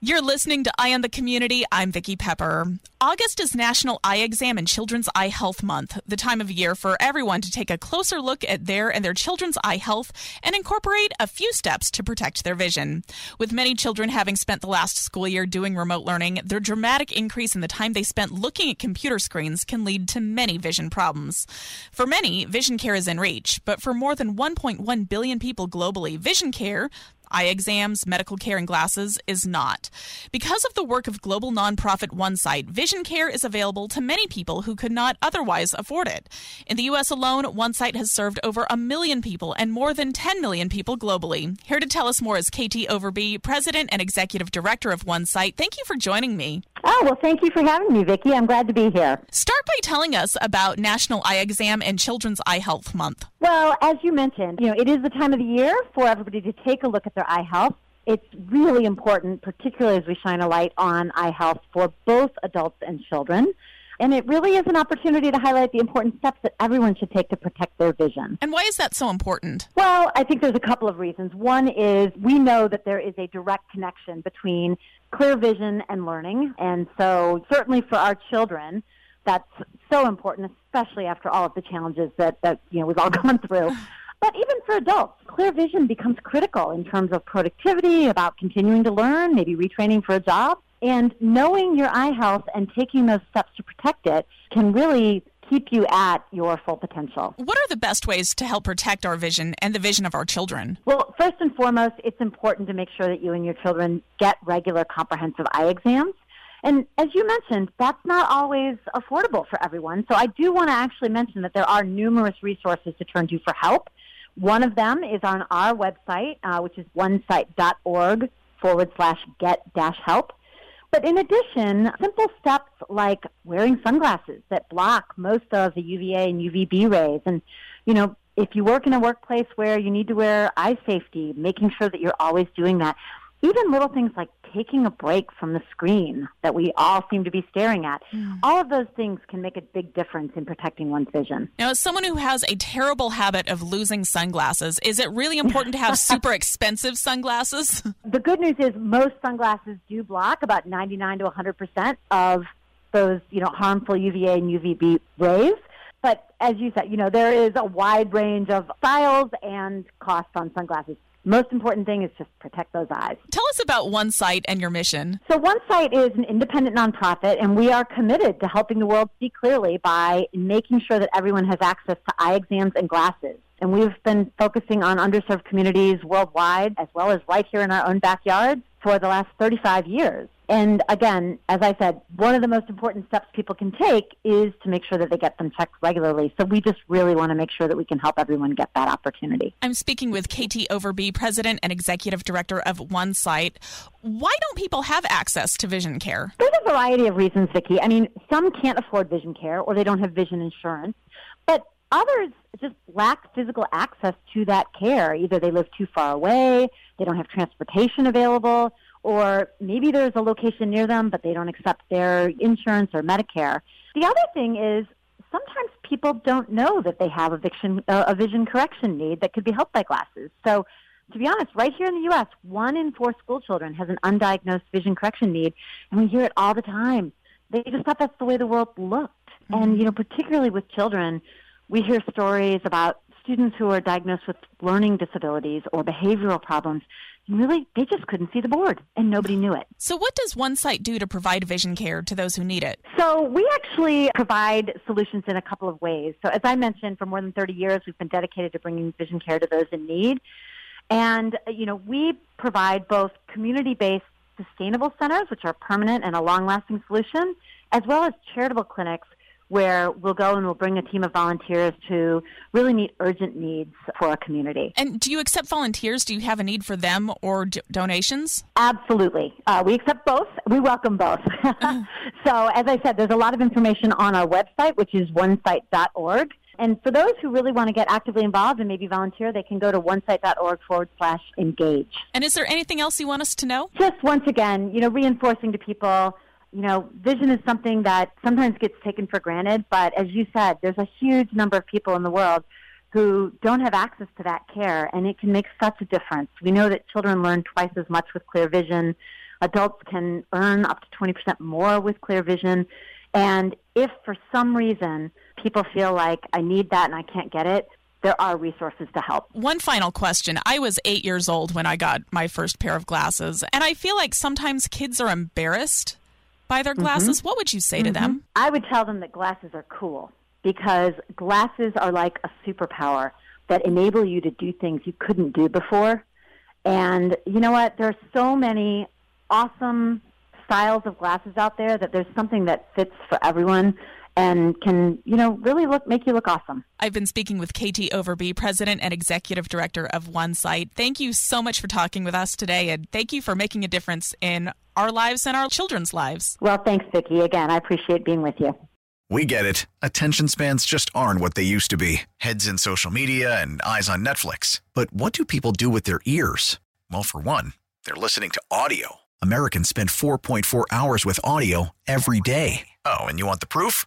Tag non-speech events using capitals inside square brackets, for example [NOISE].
You're listening to Eye on the Community. I'm Vicki Pepper. August is National Eye Exam and Children's Eye Health Month, the time of year for everyone to take a closer look at their and their children's eye health and incorporate a few steps to protect their vision. With many children having spent the last school year doing remote learning, their dramatic increase in the time they spent looking at computer screens can lead to many vision problems. For many, vision care is in reach, but for more than 1.1 billion people globally, vision care eye exams, medical care, and glasses is not. Because of the work of global nonprofit OneSight, vision care is available to many people who could not otherwise afford it. In the U.S. alone, OneSight has served over a million people and more than 10 million people globally. Here to tell us more is KT Overbey, President and Executive Director of OneSight. Thank you for joining me. Oh, well, thank you for having me, Vicki. I'm glad to be here. Start by telling us about National Eye Exam and Children's Eye Health Month. Well, as you mentioned, you know, it is the time of the year for everybody to take a look at their eye health. It's really important, particularly as we shine a light on eye health for both adults and children. And it really is an opportunity to highlight the important steps that everyone should take to protect their vision. And why is that so important? Well, I think there's a couple of reasons. One is we know that there is a direct connection between clear vision and learning. And so, certainly for our children, that's so important, especially after all of the challenges that, that you know we've all [LAUGHS] gone through. But even for adults, clear vision becomes critical in terms of productivity, about continuing to learn, maybe retraining for a job. And knowing your eye health and taking those steps to protect it can really keep you at your full potential. What are the best ways to help protect our vision and the vision of our children? Well, first and foremost, it's important to make sure that you and your children get regular comprehensive eye exams. And as you mentioned, that's not always affordable for everyone. So I do want to actually mention that there are numerous resources to turn to for help. One of them is on our website, uh, which is onesight.org forward slash get dash help. But in addition, simple steps like wearing sunglasses that block most of the UVA and UVB rays. And, you know, if you work in a workplace where you need to wear eye safety, making sure that you're always doing that even little things like taking a break from the screen that we all seem to be staring at, mm. all of those things can make a big difference in protecting one's vision. Now, as someone who has a terrible habit of losing sunglasses, is it really important to have [LAUGHS] super expensive sunglasses? [LAUGHS] The good news is most sunglasses do block about 99 to 100% of those, you know, harmful UVA and UVB rays. But as you said, you know, there is a wide range of styles and costs on sunglasses most important thing is just protect those eyes. Tell us about One OneSight and your mission. So, One OneSight is an independent nonprofit, and we are committed to helping the world see clearly by making sure that everyone has access to eye exams and glasses. And we've been focusing on underserved communities worldwide, as well as right here in our own backyards, for the last 35 years. And again, as I said, one of the most important steps people can take is to make sure that they get them checked regularly. So we just really want to make sure that we can help everyone get that opportunity. I'm speaking with KT Overbey, President and Executive Director of OneSight. Why don't people have access to vision care? There's a variety of reasons, Vicki. I mean, some can't afford vision care or they don't have vision insurance, but others just lack physical access to that care. Either they live too far away, they don't have transportation available, or maybe there's a location near them, but they don't accept their insurance or Medicare. The other thing is sometimes people don't know that they have a vision, uh, a vision correction need that could be helped by glasses. So, to be honest, right here in the U.S., one in four school children has an undiagnosed vision correction need, and we hear it all the time. They just thought that's the way the world looked. Mm-hmm. And, you know, particularly with children, we hear stories about students who are diagnosed with learning disabilities or behavioral problems And really they just couldn't see the board and nobody knew it. So what does One OneSight do to provide vision care to those who need it? So we actually provide solutions in a couple of ways. So as I mentioned, for more than 30 years we've been dedicated to bringing vision care to those in need. And uh, you know, we provide both community-based sustainable centers which are permanent and a long-lasting solution as well as charitable clinics where we'll go and we'll bring a team of volunteers to really meet urgent needs for our community. And do you accept volunteers? Do you have a need for them or d- donations? Absolutely. Uh, we accept both. We welcome both. [LAUGHS] so, as I said, there's a lot of information on our website, which is onesight.org. And for those who really want to get actively involved and maybe volunteer, they can go to onesight.org forward slash engage. And is there anything else you want us to know? Just once again, you know, reinforcing to people you know, vision is something that sometimes gets taken for granted, but as you said, there's a huge number of people in the world who don't have access to that care, and it can make such a difference. We know that children learn twice as much with clear vision. Adults can earn up to 20% more with clear vision. And if for some reason people feel like I need that and I can't get it, there are resources to help. One final question. I was eight years old when I got my first pair of glasses, and I feel like sometimes kids are embarrassed by their glasses, mm-hmm. what would you say to mm-hmm. them? I would tell them that glasses are cool because glasses are like a superpower that enable you to do things you couldn't do before. And you know what? There are so many awesome styles of glasses out there that there's something that fits for everyone and can, you know, really look make you look awesome. I've been speaking with KT Overbey, President and Executive Director of OneSight. Thank you so much for talking with us today and thank you for making a difference in our lives and our children's lives. Well, thanks, Vicki. Again, I appreciate being with you. We get it. Attention spans just aren't what they used to be. Heads in social media and eyes on Netflix. But what do people do with their ears? Well, for one, they're listening to audio. Americans spend 4.4 hours with audio every day. Oh, and you want the proof?